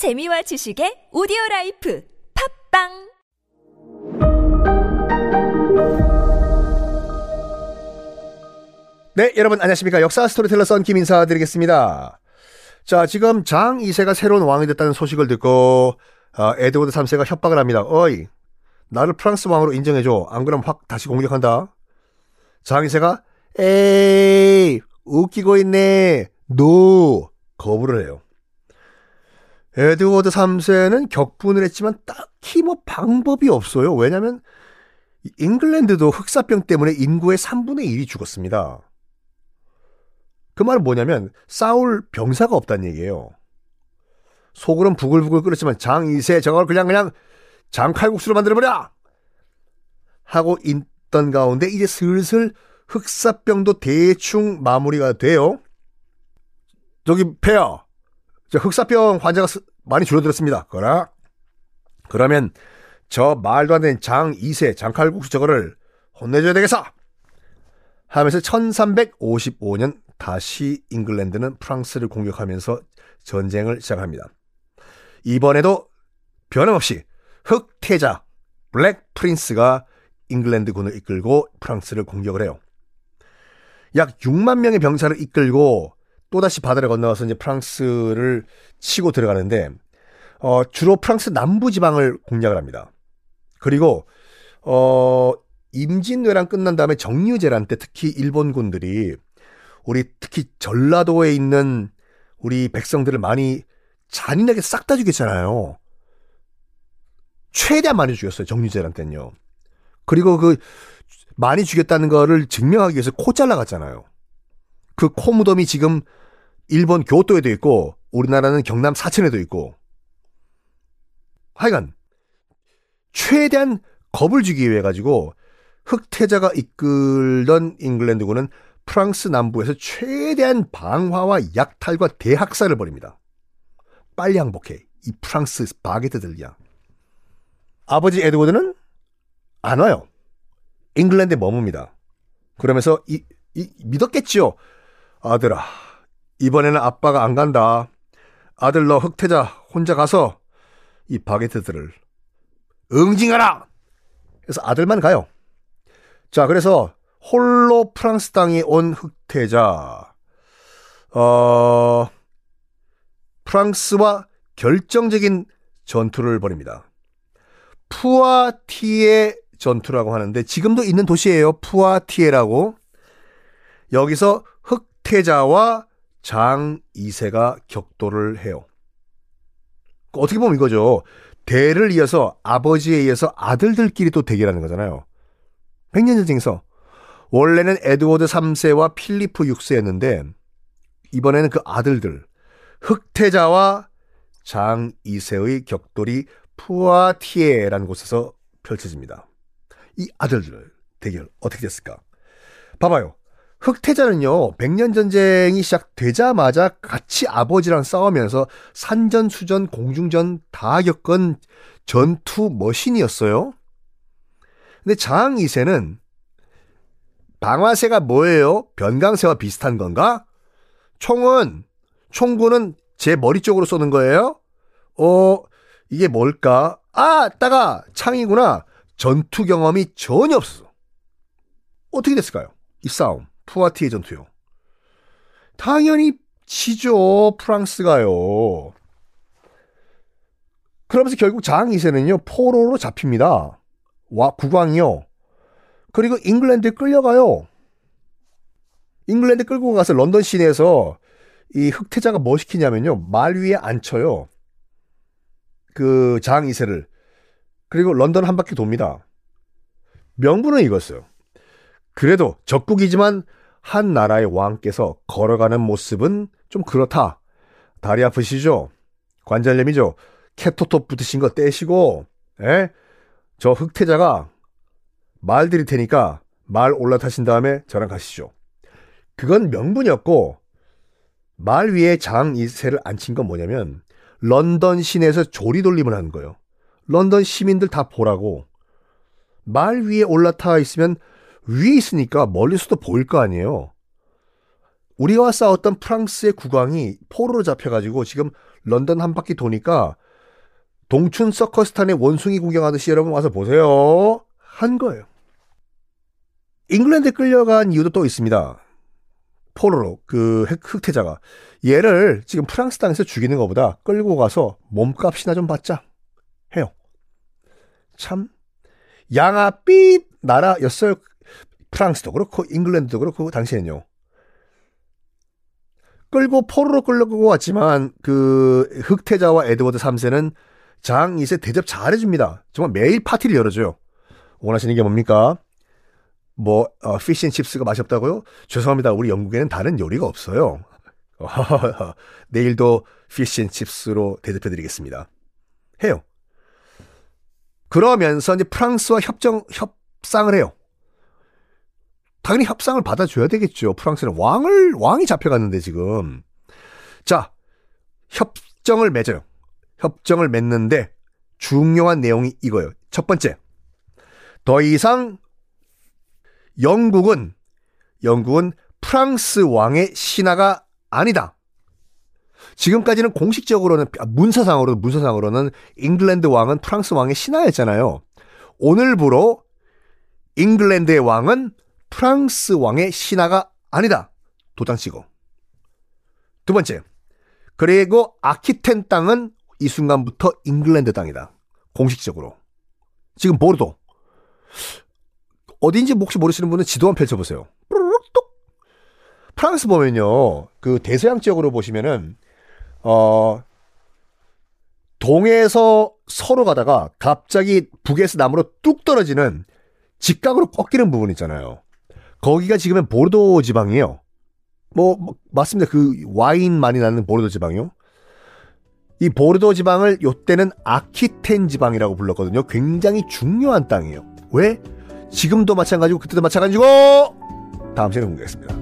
재미와 지식의 오디오 life 팟빵 네, 여러분 안녕하십니까. 역사 스토리텔러 썬킴 인사드리겠습니다. 자, 지금 장 2세가 새로운 왕이 됐다는 소식을 듣고 어, 에드워드 3세가 협박을 합니다. 어이, 나를 프랑스 왕으로 인정해줘. 안 그러면 확 다시 공격한다. 장 2세가 에이, 웃기고 있네. no, 거부를 해요. 에드워드 3세는 격분을 했지만 딱히 뭐 방법이 없어요. 왜냐면 잉글랜드도 흑사병 때문에 인구의 3분의 1이 죽었습니다. 그 말은 뭐냐면 싸울 병사가 없다는 얘기예요. 속으론 부글부글 끓었지만 장 2세 저걸 그냥 그냥 장 칼국수로 만들어버려! 하고 있던 가운데 이제 슬슬 흑사병도 대충 마무리가 돼요. 저기 폐하 흑사병 환자가 많이 줄어들었습니다. 그러나 그러면 저 말도 안 되는 장 2세 장칼국수 저거를 혼내줘야 되겠어! 하면서 1355년 다시 잉글랜드는 프랑스를 공격하면서 전쟁을 시작합니다. 이번에도 변함없이 흑태자 블랙 프린스가 잉글랜드 군을 이끌고 프랑스를 공격을 해요. 약 6만 명의 병사를 이끌고 또다시 바다를 건너가서 이제 프랑스를 치고 들어가는데 어, 주로 프랑스 남부 지방을 공략을 합니다. 그리고 어, 임진왜란 끝난 다음에 정유재란 때 특히 일본군들이 우리 특히 전라도에 있는 우리 백성들을 많이 잔인하게 싹 다 죽였잖아요. 최대한 많이 죽였어요. 정유재란 때는요. 그리고 그 많이 죽였다는 거를 증명하기 위해서 코 잘라갔잖아요. 그 코 무덤이 지금 일본 교토에도 있고 우리나라는 경남 사천에도 있고 하여간 최대한 겁을 주기 위해 가지고 흑태자가 이끌던 잉글랜드군은 프랑스 남부에서 최대한 방화와 약탈과 대학살을 벌입니다. 빨리 항복해. 이 프랑스 바게트들이야. 아버지 에드워드는 안 와요. 잉글랜드에 머뭅니다. 그러면서 이, 이 믿었겠지요. 아들아, 이번에는 아빠가 안 간다. 아들 너 흑태자 혼자 가서 이 바게트들을 응징하라! 그래서 아들만 가요. 자, 그래서 홀로 프랑스 땅에 온 흑태자, 어, 프랑스와 결정적인 전투를 벌입니다. 푸아티에 전투라고 하는데 지금도 있는 도시예요. 푸아티에라고. 여기서 흑태자와 장 2세가 격돌을 해요. 어떻게 보면 이거죠. 대를 이어서 아버지에 의해서 아들들끼리 또 대결하는 거잖아요. 백년전쟁에서 원래는 에드워드 3세와 필리프 6세였는데 이번에는 그 아들들 흑태자와 장 2세의 격돌이 푸아티에라는 곳에서 펼쳐집니다. 이 아들들 대결 어떻게 됐을까? 봐봐요. 흑태자는요, 백년 전쟁이 시작되자마자 같이 아버지랑 싸우면서 산전, 수전, 공중전 다 겪은 전투 머신이었어요. 근데 장 2세는 방아쇠가 뭐예요? 변강쇠와 비슷한 건가? 총은, 총구는 제 머리 쪽으로 쏘는 거예요? 어, 이게 뭘까? 아, 따가 창이구나. 전투 경험이 전혀 없어. 어떻게 됐을까요? 이 싸움. 푸아티의 전투요. 당연히 지죠. 프랑스가요. 그러면서 결국 장 2세는요. 포로로 잡힙니다. 와 국왕이요. 그리고 잉글랜드에 끌려가요. 잉글랜드 끌고 가서 런던 시내에서 이 흑태자가 뭐 시키냐면요. 말 위에 앉혀요. 그 장 2세를. 그리고 런던 한 바퀴 돕니다. 명분은 이거였어요. 그래도 적국이지만 한 나라의 왕께서 걸어가는 모습은 좀 그렇다. 다리 아프시죠? 관절염이죠? 캣토톱 붙으신 거 떼시고, 에? 저 흑태자가 말 드릴 테니까 말 올라타신 다음에 저랑 가시죠. 그건 명분이었고, 말 위에 장 2세를 앉힌 건 뭐냐면, 런던 시내에서 조리돌림을 하는 거예요. 런던 시민들 다 보라고. 말 위에 올라타 있으면 위에 있으니까 멀리서도 보일 거 아니에요. 우리와 싸웠던 프랑스의 국왕이 포로로 잡혀가지고 지금 런던 한 바퀴 도니까 동춘 서커스탄의 원숭이 구경하듯이 여러분 와서 보세요. 한 거예요. 잉글랜드에 끌려간 이유도 또 있습니다. 포로로 그 흑태자가 얘를 지금 프랑스 땅에서 죽이는 것보다 끌고 가서 몸값이나 좀 받자 해요. 참 양아 삐 나라였어요. 프랑스도 그렇고 잉글랜드도 그렇고 당시에는요. 끌고 포로로 끌고 왔지만 그 흑태자와 에드워드 3세는 장 2세 대접 잘해줍니다. 정말 매일 파티를 열어줘요. 원하시는 게 뭡니까? 뭐 어, 피쉬앤칩스가 맛이 없다고요? 죄송합니다. 우리 영국에는 다른 요리가 없어요. 내일도 피쉬앤칩스로 대접해드리겠습니다. 해요. 그러면서 이제 프랑스와 협정 협상을 해요. 당연히 협상을 받아줘야 되겠죠. 프랑스는 왕을 왕이 잡혀갔는데 지금 자 협정을 맺어요. 협정을 맺는데 중요한 내용이 이거예요. 첫 번째, 더 이상 영국은 영국은 프랑스 왕의 신하가 아니다. 지금까지는 공식적으로는 아, 문서상으로 문서상으로는 잉글랜드 왕은 프랑스 왕의 신하였잖아요. 오늘부로 잉글랜드의 왕은 프랑스 왕의 신하가 아니다. 도장 찍어. 두 번째. 그리고 아키텐 땅은 이 순간부터 잉글랜드 땅이다. 공식적으로. 지금 보르도. 어딘지 혹시 모르시는 분은 지도 한번 펼쳐보세요. 뚝. 프랑스 보면요. 그 대서양 지역으로 보시면은, 어, 동에서 서로 가다가 갑자기 북에서 남으로 뚝 떨어지는 직각으로 꺾이는 부분 있잖아요. 거기가 지금은 보르도 지방이에요. 뭐, 뭐 맞습니다. 그 와인 많이 나는 보르도 지방이요. 이 보르도 지방을 요때는 아키텐 지방이라고 불렀거든요. 굉장히 중요한 땅이에요. 왜? 지금도 마찬가지고 그때도 마찬가지고 다음 시간에 공개하겠습니다.